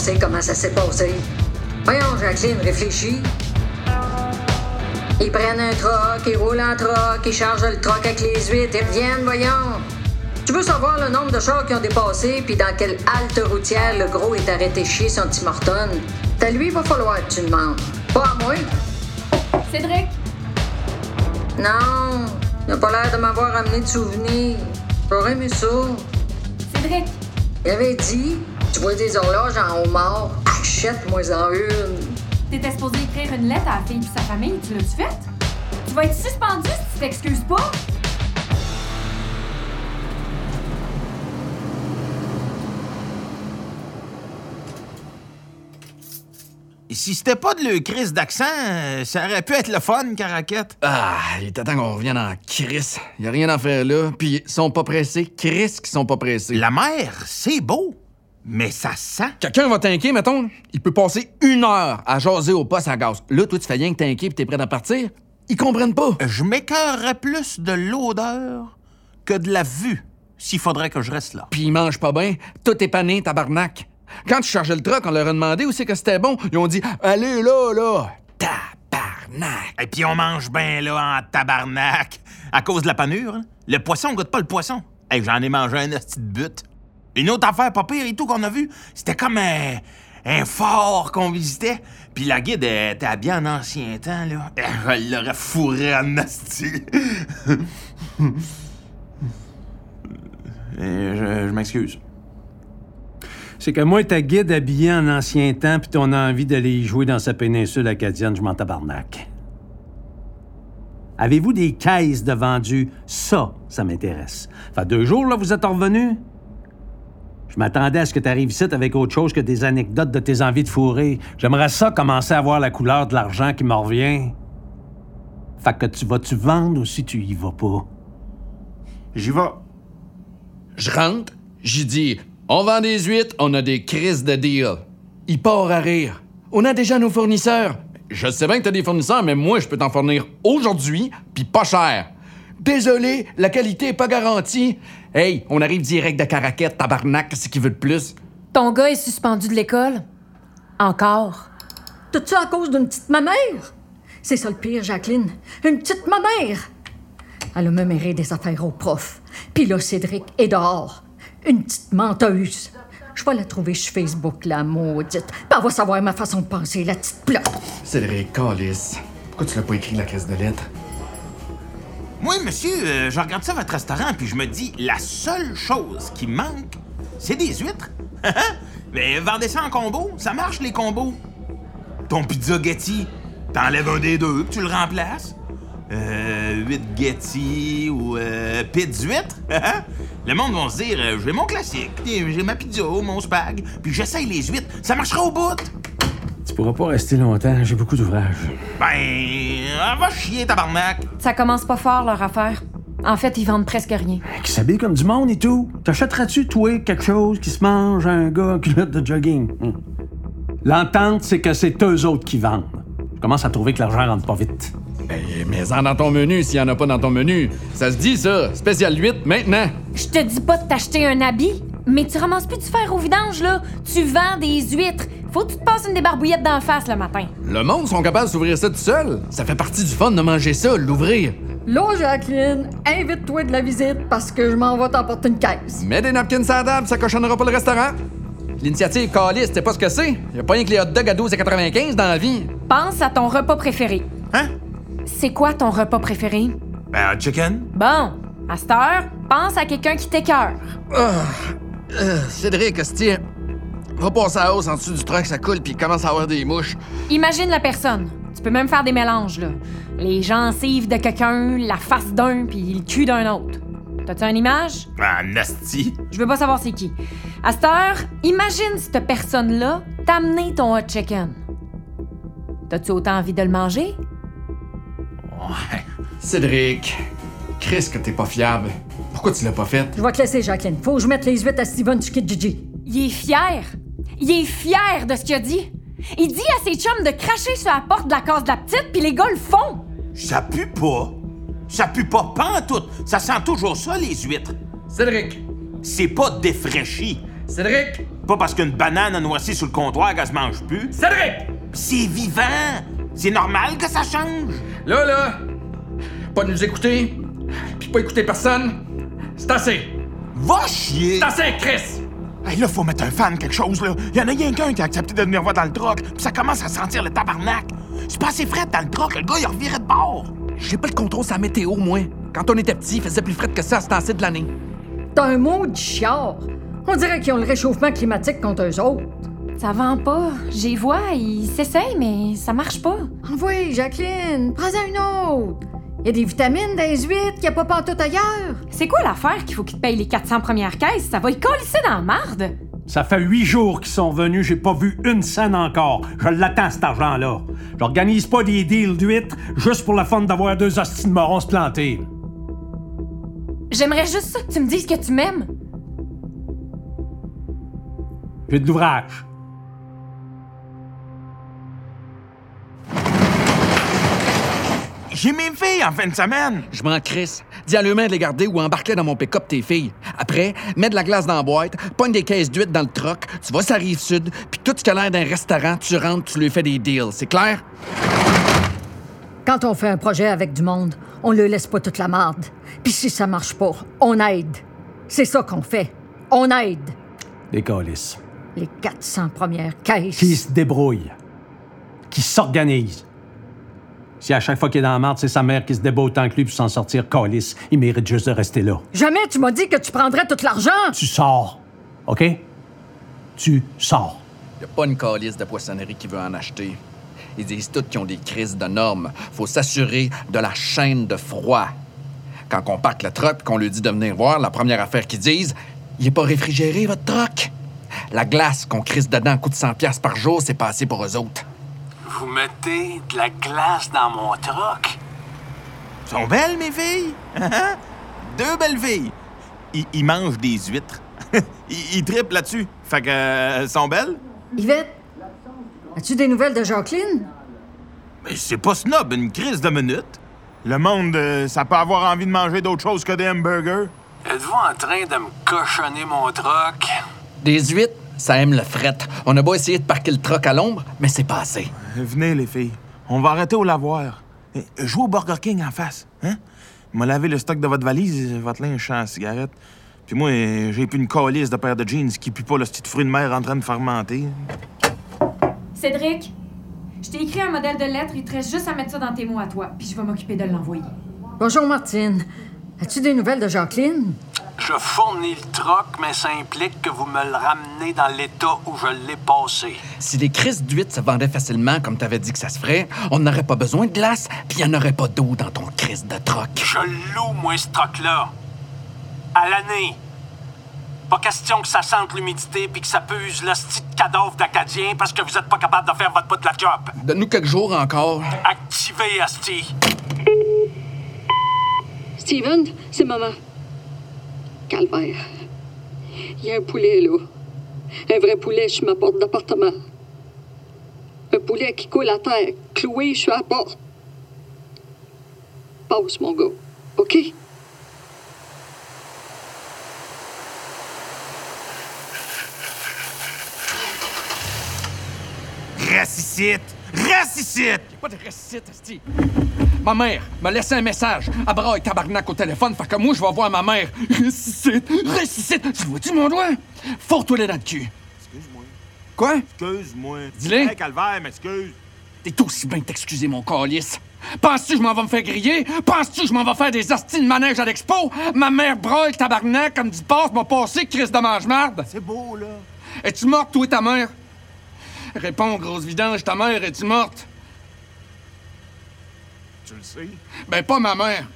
passé, comment ça s'est passé. Voyons, Jacqueline, réfléchis. Ils prennent un troc, ils roulent en troc, ils chargent le troc avec les huîtres, ils reviennent, voyons. Tu veux savoir le nombre de chars qui ont dépassé, puis dans quelle halte routière le gros est arrêté chier son petit Morton? T'as lui, va falloir que tu demandes. Pas à moi. Cédric, Non, il a pas l'air de m'avoir amené de souvenirs. J'aurais aimé ça. Cédric, Il avait dit, tu vois des horloges en homard, achète-moi-en une. t'étais supposé écrire une lettre à la fille et sa famille, tu l'as-tu fait? Tu vas être suspendu si tu t'excuses pas? Si c'était pas de le crise d'accent, euh, ça aurait pu être le fun, Caraquette. Ah, il temps qu'on revienne en Chris. Y a rien à faire là. Puis ils sont pas pressés. Chris qui sont pas pressés. La mer, c'est beau, mais ça sent. Quelqu'un va t'inquiéter, mettons. Il peut passer une heure à jaser au poste à gaz. Là, toi, tu fais rien que t'inquiète pis t'es prêt à partir. Ils comprennent pas. Je m'écœurerais plus de l'odeur que de la vue s'il faudrait que je reste là. Puis ils mangent pas bien. Tout est pané, tabarnak. Quand tu chargeais le truck, on leur a demandé où c'est que c'était bon. Ils ont dit Allez là, là. Tabarnak. Et puis on mange bien là en tabarnak. À cause de la panure, hein. le poisson goûte pas le poisson. Hey, j'en ai mangé un de but. Une autre affaire pas pire et tout qu'on a vu, c'était comme un, un fort qu'on visitait. Puis la guide était habillée en ancien temps, là. Elle l'aurait fourré en. Euh, je m'excuse. C'est que moi, ta guide habillée en ancien temps, puis ton envie d'aller y jouer dans sa péninsule acadienne, je m'en tabarnak. Avez-vous des caisses de vendus? Ça, ça m'intéresse. Fait deux jours, là, vous êtes revenu? Je m'attendais à ce que tu arrives ici avec autre chose que des anecdotes de tes envies de fourrer. J'aimerais ça commencer à voir la couleur de l'argent qui me revient. Fait que tu vas-tu vendre ou si tu y vas pas? J'y vais. Je rentre, j'y dis On vend des huîtres, on a des crises de deal. Il part à rire. On a déjà nos fournisseurs. Je sais bien que t'as des fournisseurs, mais moi, je peux t'en fournir aujourd'hui, puis pas cher. Désolé, la qualité est pas garantie. Hey, on arrive direct de Caraquette, tabarnak, c'est qui veut de plus? Ton gars est suspendu de l'école? Encore? Tout ça à cause d'une petite mamère? C'est ça le pire, Jacqueline. Une petite mamère. Elle a meméré des affaires au prof. Puis là, Cédric est dehors. Une petite menteuse. Je vais la trouver sur Facebook, la maudite. Puis elle va savoir ma façon de penser, la petite plotte. Cédric, Calis. Pourquoi tu l'as pas écrit la crise de lettres? Moi, monsieur, euh, je regarde ça votre restaurant, puis je me dis, la seule chose qui manque, c'est des huîtres. Mais vendez ça en combo, ça marche les combos. Ton pizza Getty, t'enlèves un des deux, puis tu le remplaces. Euh, huit Getty ou euh, pizza huîtres. le monde va se dire, euh, j'ai mon classique, j'ai ma pizza, mon spag, puis j'essaye les huîtres, ça marchera au bout. Tu pourras pas rester longtemps, j'ai beaucoup d'ouvrages. Ben, euh, va chier, tabarnak. Ça commence pas fort, leur affaire. En fait, ils vendent presque rien. Qui s'habille comme du monde et tout. T'achèteras-tu, toi, quelque chose qui se mange à un gars en culotte de jogging? Hum. L'entente, c'est que c'est eux autres qui vendent. Je commence à trouver que l'argent rentre pas vite. Ben, mets-en dans ton menu s'il y en a pas dans ton menu. Ça se dit, ça. Spécial 8, maintenant. Je te dis pas de t'acheter un habit, mais tu ramasses plus du fer au vidange, là. Tu vends des huîtres. Faut que tu te passes une débarbouillette d'en face le matin. Le monde sont capables de s'ouvrir ça tout seul. Ça fait partie du fun de manger ça, l'ouvrir. Là, Jacqueline, invite-toi de la visite parce que je m'en vais t'emporter une caisse. Mets des napkins à la table, ça cochonnera pas le restaurant. L'initiative Calis, c'est pas ce que c'est. Y a pas rien que les hot dogs à 12,95 dans la vie. Pense à ton repas préféré. Hein? C'est quoi ton repas préféré? Ben, un chicken. Bon, à cette heure, pense à quelqu'un qui t'écœure. Euh, Cédric, hostie, va passer à hausse en dessous du truck, ça coule, puis il commence à avoir des mouches. Imagine la personne. Tu peux même faire des mélanges, là. Les gencives de quelqu'un, la face d'un, puis le cul d'un autre. T'as-tu une image? Ah, nasty. Je veux pas savoir c'est qui. À cette heure, imagine cette personne-là t'a amené ton hot chicken. T'as-tu autant envie de le manger? Ouais. Cédric, Chris, que t'es pas fiable. Pourquoi tu l'as pas fait? Je vais te laisser, Jacqueline. Faut que je mette les huîtres à Steven Gigi. Il est fier. Il est fier de ce qu'il a dit. Il dit à ses chums de cracher sur la porte de la case de la petite, puis les gars le font. Ça pue pas. Ça pue pas pantoute. Ça sent toujours ça, les huîtres. Cédric, C'est pas défraîchi. Cédric! Pas parce qu'une banane a noirci sur le comptoir qu'elle se mange plus. Cédric! C'est vivant! C'est normal que ça change! Là, là! Pas de nous écouter, puis pas écouter personne. C'est assez! Va chier! C'est assez, Chris! Hey, là, faut mettre un fan quelque chose, là. Y en a rien qu'un qui a accepté de venir voir dans le troc, puis ça commence à sentir le tabarnak. C'est pas assez frais dans le troc, le gars, il a reviré de bord. J'ai pas le contrôle sur la météo, moi. Quand on était petit, il faisait plus frais que ça à ce temps-ci de l'année. T'as un mot de chiard. On dirait qu'ils ont le réchauffement climatique contre eux autres. Ça vend pas. J'y vois, ils s'essayent, mais ça marche pas. Envoie, Jacqueline, prends-en une autre. Il y a des vitamines dans les huîtres qu'il n'y a pas partout ailleurs. C'est quoi l'affaire qu'il faut qu'ils te payent les 400 premières caisses? Ça va y colisser dans la marde? Ça fait huit jours qu'ils sont venus, j'ai pas vu une scène encore. Je l'attends, cet argent-là. J'organise pas des deals d'huîtres juste pour le fun d'avoir deux hosties de morons se planter. J'aimerais juste ça que tu me dises que tu m'aimes. Puis de l'ouvrage. J'ai mes filles en fin de semaine. Je m'en crisse. Dis à l'humain de les garder ou embarquer dans mon pick-up tes filles. Après, mets de la glace dans la boîte, pogne des caisses d'huîtres dans le troc, tu vas sur la rive sud, puis tout ce qui a l'air d'un restaurant, tu rentres, tu lui fais des deals. C'est clair? Quand on fait un projet avec du monde, on le laisse pas toute la marde. Puis si ça marche pas, on aide. C'est ça qu'on fait. On aide. Des calices. Les 400 premières caisses. Qui se débrouille. Qui s'organise. Si à chaque fois qu'il est dans la marde, c'est sa mère qui se débat autant que lui pour s'en sortir, calice, il mérite juste de rester là. Jamais tu m'as dit que tu prendrais tout l'argent. Tu sors. OK? Tu sors. Y a pas une calice de poissonnerie qui veut en acheter. Ils disent tous qu'ils ont des crises de normes. Faut s'assurer de la chaîne de froid. Quand on parque le truck et qu'on lui dit de venir voir, la première affaire qu'ils disent, il est pas réfrigéré, votre truck. La glace qu'on crisse dedans coûte 100 pièces par jour, c'est pas assez pour eux autres. Vous mettez de la glace dans mon troc? Sont belles, mes filles? Deux belles filles. Ils, ils mangent des huîtres. ils, ils trippent là-dessus. Fait que, euh, sont belles? Yvette, as-tu des nouvelles de Jacqueline? Mais c'est pas snob, une crise de minute. Le monde, euh, ça peut avoir envie de manger d'autre chose que des hamburgers. Êtes-vous en train de me cochonner mon troc? Des huîtres, ça aime le fret. On a beau essayer de parquer le truck à l'ombre, mais c'est pas assez. Euh, Venez, les filles. On va arrêter au lavoir. Euh, Jouez au Burger King en face, hein? M'a lavé le stock de votre valise, votre linge champ à cigarette. Puis moi, j'ai plus une calice de paire de jeans qui pue pas le petit fruit de mer en train de fermenter. Cédric, je t'ai écrit un modèle de lettre, il te reste juste à mettre ça dans tes mots à toi, puis je vais m'occuper de l'envoyer. Bonjour, Martine. As-tu des nouvelles de Jacqueline? Je fournis le troc, mais ça implique que vous me le ramenez dans l'état où je l'ai passé. Si les crises d'huîtres se vendaient facilement comme t'avais dit que ça se ferait, on n'aurait pas besoin de glace, puis il n'y en aurait pas d'eau dans ton crise de troc. Je loue, moi, ce troc-là. À l'année. Pas question que ça sente l'humidité puis que ça puse l'hostie de cadavre d'Acadien parce que vous êtes pas capable de faire votre bout de la job. Donne-nous quelques jours encore. Activez, Asti. Steven, c'est maman. Calvaire. Il y a un poulet, là. Un vrai poulet sur ma porte d'appartement. Un poulet qui coule à terre, cloué sur la porte. Passe, mon gars. OK? Ici! Reste ici! Pas de récite, esti. Ma mère m'a laissé un message. À bras et tabarnak au téléphone, fait que moi, je vais voir ma mère. Ressuscite! Ressuscite! Tu vois-tu mon doigt? Fourre-toi les dans le cul. Excuse-moi. Quoi? Excuse-moi. Dis-le. Hey, calvaire, m'excuse. T'es aussi bien que t'excuser, mon calice. Penses-tu que je m'en vais me faire griller? Penses-tu que je m'en vais faire des hosties de manège à l'expo? Ma mère broille tabarnak comme dit passe m'a passé Chris de mange-marde. C'est beau, là. Es-tu morte, toi ta mère? Réponds, grosse vidange, ta mère, es-tu morte? Tu le sais. Ben, pas ma mère.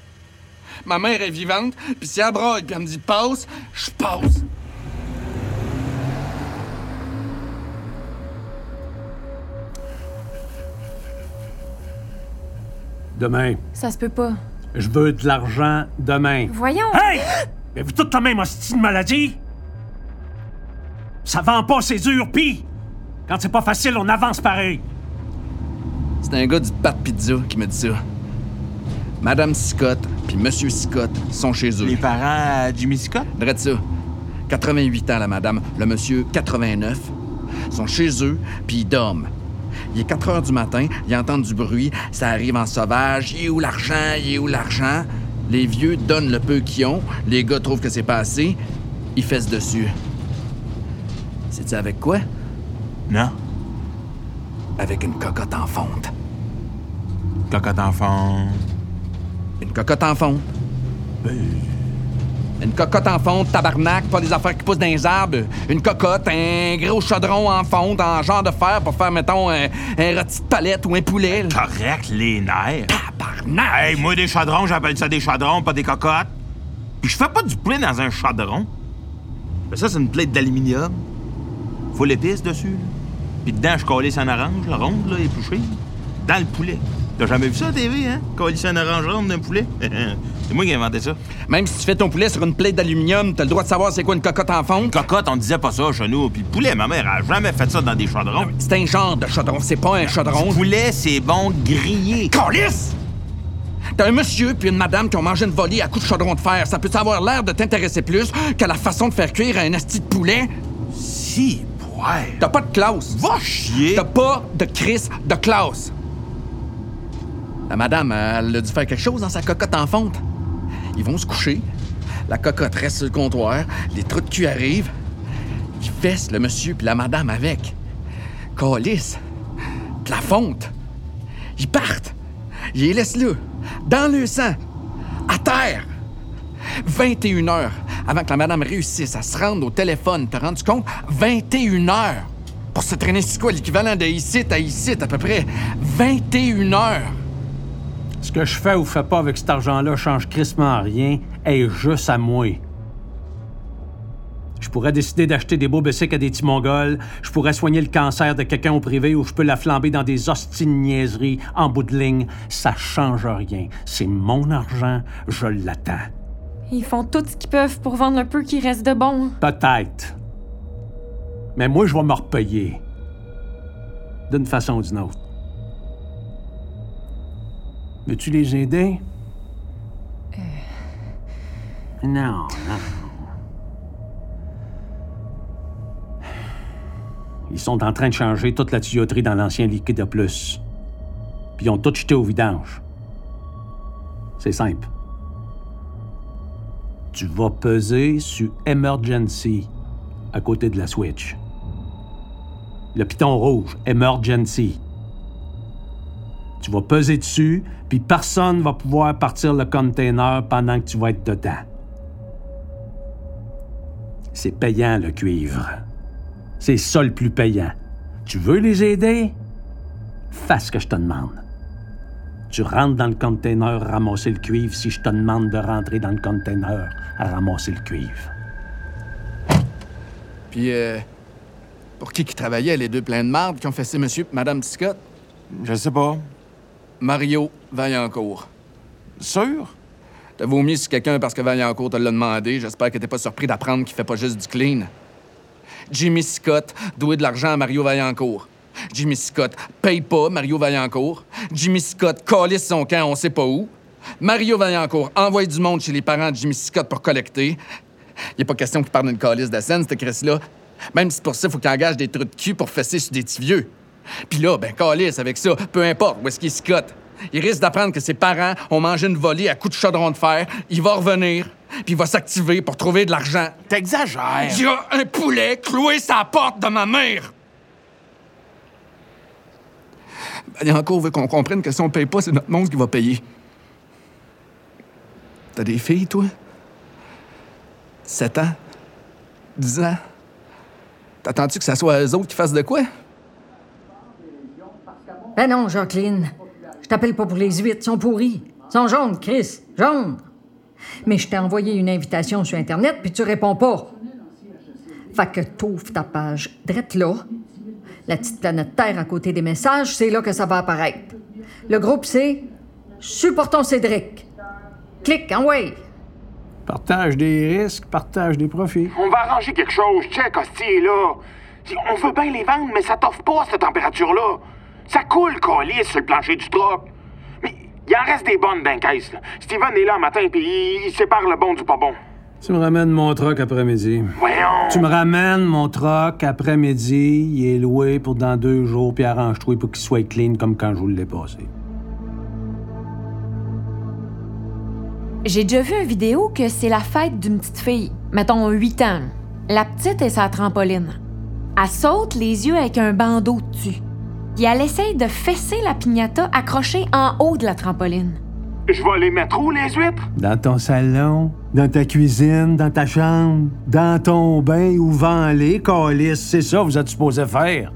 Ma mère est vivante, puis si elle broille puis elle me dit passe, je passe. Demain. Ça se peut pas. Je veux de l'argent demain. Voyons. Hey! Avez-vous toute la même hostie de maladie? Ça vend pas, c'est dur, pis quand c'est pas facile, on avance pareil. C'est un gars du Pat Pizza qui me dit ça. Madame Scott puis Monsieur Scott sont chez eux. Les parents à Jimmy Scott? Drette ça. 88 ans, la madame. Le monsieur, 89. Ils sont chez eux, puis ils dorment. Il est 4 heures du matin, ils entendent du bruit, ça arrive en sauvage. Il est où l'argent? Il est où l'argent? Les vieux donnent le peu qu'ils ont, les gars trouvent que c'est pas assez, ils fessent dessus. C'est-tu avec quoi? Non. Avec une cocotte en fonte. Cocotte enfant. Une cocotte en fonte. Une cocotte en fonte, tabarnak, pas des affaires qui poussent dans les arbres. Une cocotte, un gros chaudron en fonte, en genre de fer pour faire, mettons, un, un rôti de palette ou un poulet. là. Correct, les nerfs. Tabarnak! Hey, moi, des chaudrons, j'appelle ça des chaudrons, pas des cocottes. Puis je fais pas du poulet dans un chaudron. Mais ça, c'est une plaque d'aluminium. Faut l'épice dessus. là. Puis dedans, je collais un orange, la ronde, là, épluchée. Dans le poulet. T'as jamais vu ça à TV, hein? Coller un orange d'un poulet? c'est moi qui ai inventé ça. Même si tu fais ton poulet sur une plaque d'aluminium, t'as le droit de savoir c'est quoi une cocotte en fonte. Cocotte, on disait pas ça chez nous. Puis le poulet, ma mère a jamais fait ça dans des chaudrons. C'est un genre de chaudron, c'est pas un chaudron. Poulet, c'est bon grillé. Calice! T'as un monsieur puis une madame qui ont mangé une volée à coups de chaudron de fer. Ça peut avoir l'air de t'intéresser plus que la façon de faire cuire un asti de poulet? Si, ouais. T'as pas de classe. Va chier. T'as pas de crise de classe. La madame, elle a dû faire quelque chose dans sa cocotte en fonte. Ils vont se coucher. La cocotte reste sur le comptoir. Les trous de cul arrivent. Ils fessent le monsieur puis la madame avec. Calice. De la fonte. Ils partent. Ils les laissent là. Dans le sang. À terre. 21 heures avant que la madame réussisse à se rendre au téléphone. T'as rendu compte? 21 heures. Pour se traîner, c'est quoi? L'équivalent de ici à ici à peu près? 21 heures. Que je fais ou fais pas avec cet argent-là change crissement rien et juste à moi. Je pourrais décider d'acheter des beaux bicycles à des petits mongols. Je pourrais soigner le cancer de quelqu'un au privé ou je peux la flamber dans des hosties de niaiseries en bout de ligne. Ça change rien. C'est mon argent, je l'attends. Ils font tout ce qu'ils peuvent pour vendre le peu qui reste de bon. Peut-être. Mais moi, je vais me repayer. D'une façon ou d'une autre. Veux-tu les aider? Non, non. Ils sont en train de changer toute la tuyauterie dans l'ancien liquide de plus. Puis ils ont tout jeté au vidange. C'est simple. Tu vas peser sur Emergency à côté de la switch. Le piton rouge, Emergency. Tu vas peser dessus, puis personne va pouvoir partir le container pendant que tu vas être dedans. C'est payant, le cuivre. C'est ça le plus payant. Tu veux les aider? Fais ce que je te demande. Tu rentres dans le container à ramasser le cuivre si je te demande de rentrer dans le container à ramasser le cuivre. Puis, euh, pour qui qui travaillait, les deux pleins de marde qui ont fait monsieur et madame Scott? Je sais pas. Mario Vaillancourt. Sûr? T'as vomi sur quelqu'un parce que Vaillancourt te l'a demandé. J'espère que t'es pas surpris d'apprendre qu'il fait pas juste du clean. Jimmy Scott doué de l'argent à Mario Vaillancourt. Jimmy Scott paye pas Mario Vaillancourt. Jimmy Scott calisse son camp on sait pas où. Mario Vaillancourt envoie du monde chez les parents de Jimmy Scott pour collecter. Il a pas question qu'il parle d'une calice de scène, cette Chris-là. Même si pour ça, faut qu'il engage des trous de cul pour fesser sur des petits vieux. Puis là, ben, calice avec ça, peu importe où est-ce qu'il Scott. Il risque d'apprendre que ses parents ont mangé une volée à coups de chaudron de fer. Il va revenir, puis il va s'activer pour trouver de l'argent. T'exagères. Il y a un poulet cloué sur la porte de ma mère. Vaillancourt veut qu'on comprenne que si on paye pas, c'est notre monstre qui va payer. T'as des filles, toi? 7 ans? 10 ans? T'attends-tu que ça soit eux autres qui fassent de quoi? Ben non, Jacqueline. Je t'appelle pas pour les huîtres, ils sont pourris. Ils sont jaunes, Chris, jaunes. Mais je t'ai envoyé une invitation sur Internet, puis tu réponds pas. Fait que t'ouvres ta page drette là. La petite planète Terre à côté des messages, c'est là que ça va apparaître. Le groupe, c'est Supportons Cédric. Clique, en way. Partage des risques, partage des profits. On va arranger quelque chose, check, hostie, est là. On veut bien les vendre, mais ça t'offre pas à cette température-là. Ça coule, colis sur le plancher du truck. Mais il en reste des bonnes dans la caisse, là. Steven est là un matin, puis il, il sépare le bon du pas bon. Tu me ramènes mon truck après-midi. Voyons. Tu me ramènes mon truck après-midi. Il est loué pour dans deux jours, puis arrange-toi pour qu'il soit clean comme quand je vous l'ai passé. J'ai déjà vu une vidéo que c'est la fête d'une petite fille, mettons 8 ans. La petite est sa trampoline. Elle saute les yeux avec un bandeau dessus. Puis elle essaye de fesser la pignata accrochée en haut de la trampoline. Je vais les mettre où, les huîtres? Dans ton salon, dans ta cuisine, dans ta chambre, dans ton bain ou vent-les, calice. C'est ça que vous êtes supposé faire.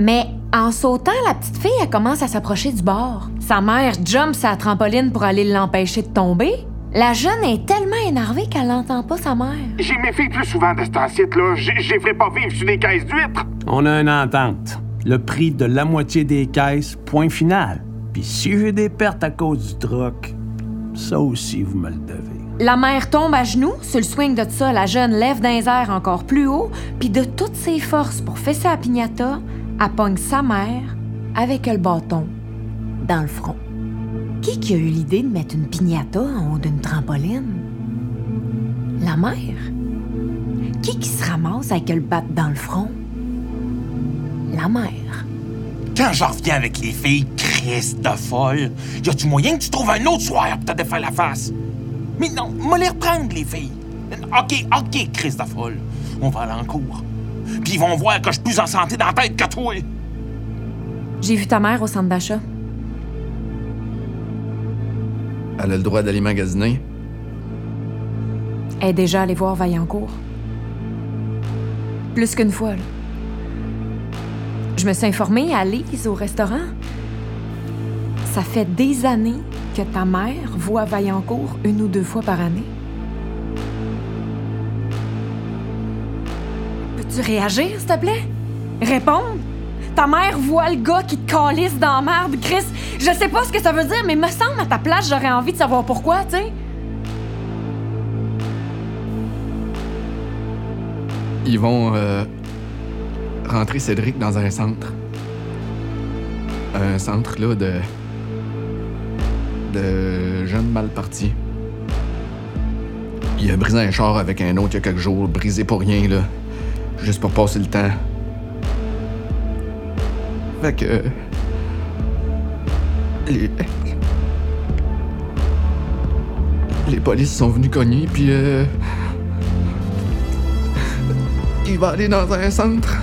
Mais en sautant, la petite fille, elle commence à s'approcher du bord. Sa mère jump sa trampoline pour aller l'empêcher de tomber. La jeune est tellement énervée qu'elle n'entend pas sa mère. J'ai mes filles plus souvent de ce temps-ci, là. Je je les ferai pas vivre sur des caisses d'huîtres. On a une entente. Le prix de la moitié des caisses, point final. Puis si j'ai des pertes à cause du troc, ça aussi, vous me le devez. La mère tombe à genoux. Sur le swing de ça, la jeune lève d'un air encore plus haut, puis de toutes ses forces pour fesser la pignata, elle pogne sa mère avec le bâton dans le front. Qui qui a eu l'idée de mettre une pignata en haut d'une trampoline? La mère? Qui qui se ramasse avec le bat dans le front? La mère. Quand j'en reviens avec les filles, Chris de folle, y a-tu moyen que tu trouves un autre soir pour te défaire la face? Mais non, moi les reprendre, les filles. OK, OK, Chris de folle. On va aller en cours. Puis ils vont voir que je suis plus en santé dans la tête que toi. J'ai vu ta mère au centre d'achat. Elle a le droit d'aller magasiner. Elle est déjà allée voir Vaillancourt. Plus qu'une fois, là. Je me suis informée à Lise au restaurant. Ça fait des années que ta mère voit Vaillancourt une ou deux fois par année. Peux-tu réagir, s'il te plaît? Répondre? Ta mère voit le gars qui te calisse dans la merde, Chris. Je sais pas ce que ça veut dire, mais me semble à ta place, j'aurais envie de savoir pourquoi, tu sais. Ils vont euh, rentrer Cédric dans un centre. Un centre, là, de. de jeunes mal partis. Il a brisé un char avec un autre il y a quelques jours, brisé pour rien, là. Juste pour passer le temps. Fait que. Les. Les polices sont venus cogner, puis. euh, il va aller dans un centre.